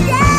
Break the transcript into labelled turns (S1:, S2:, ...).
S1: yeah.